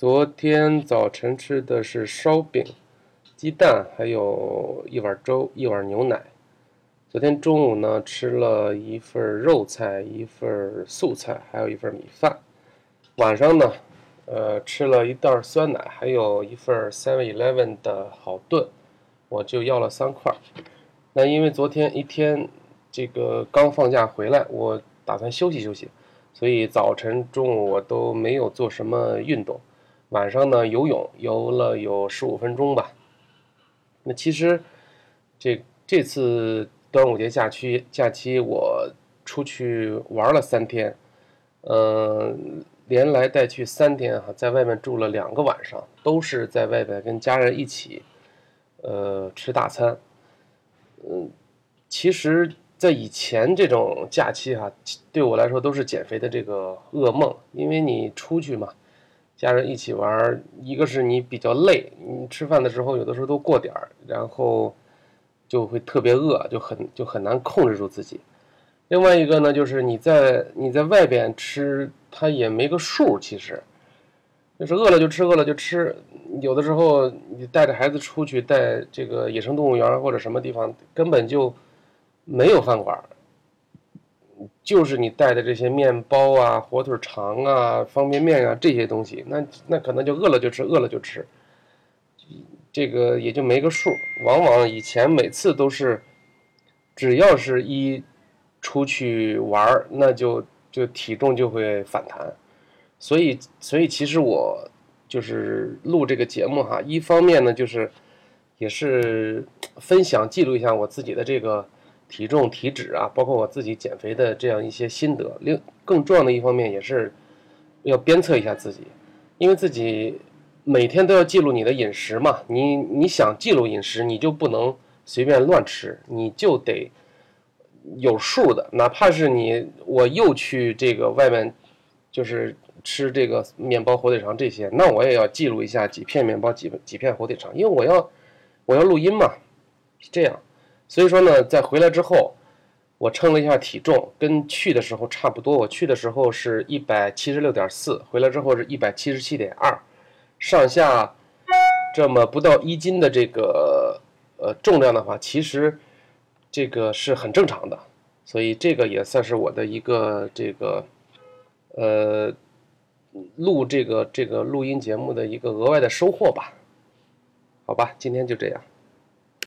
昨天早晨吃的是烧饼、鸡蛋，还有一碗粥、一碗牛奶。昨天中午呢，吃了一份肉菜、一份素菜，还有一份米饭。晚上呢，呃，吃了一袋酸奶，还有一份 Seven Eleven 的好炖，我就要了三块。那因为昨天一天这个刚放假回来，我打算休息休息。所以早晨、中午我都没有做什么运动，晚上呢游泳游了有十五分钟吧。那其实这这次端午节假期假期我出去玩了三天，嗯，连来带去三天哈，在外面住了两个晚上，都是在外边跟家人一起，呃，吃大餐。嗯，其实。在以前这种假期哈，对我来说都是减肥的这个噩梦，因为你出去嘛，家人一起玩，一个是你比较累，你吃饭的时候有的时候都过点儿，然后就会特别饿，就很就很难控制住自己。另外一个呢，就是你在你在外边吃，它也没个数，其实就是饿了就吃，饿了就吃。有的时候你带着孩子出去，带这个野生动物园或者什么地方，根本就。没有饭馆，就是你带的这些面包啊、火腿肠啊、方便面啊这些东西，那那可能就饿了就吃，饿了就吃，这个也就没个数。往往以前每次都是，只要是一出去玩儿，那就就体重就会反弹。所以，所以其实我就是录这个节目哈，一方面呢就是也是分享记录一下我自己的这个。体重、体脂啊，包括我自己减肥的这样一些心得。另更重要的一方面，也是要鞭策一下自己，因为自己每天都要记录你的饮食嘛。你你想记录饮食，你就不能随便乱吃，你就得有数的。哪怕是你我又去这个外面，就是吃这个面包、火腿肠这些，那我也要记录一下几片面包、几几片火腿肠，因为我要我要录音嘛，是这样。所以说呢，在回来之后，我称了一下体重，跟去的时候差不多。我去的时候是一百七十六点四，回来之后是一百七十七点二，上下这么不到一斤的这个呃重量的话，其实这个是很正常的。所以这个也算是我的一个这个呃录这个这个录音节目的一个额外的收获吧。好吧，今天就这样。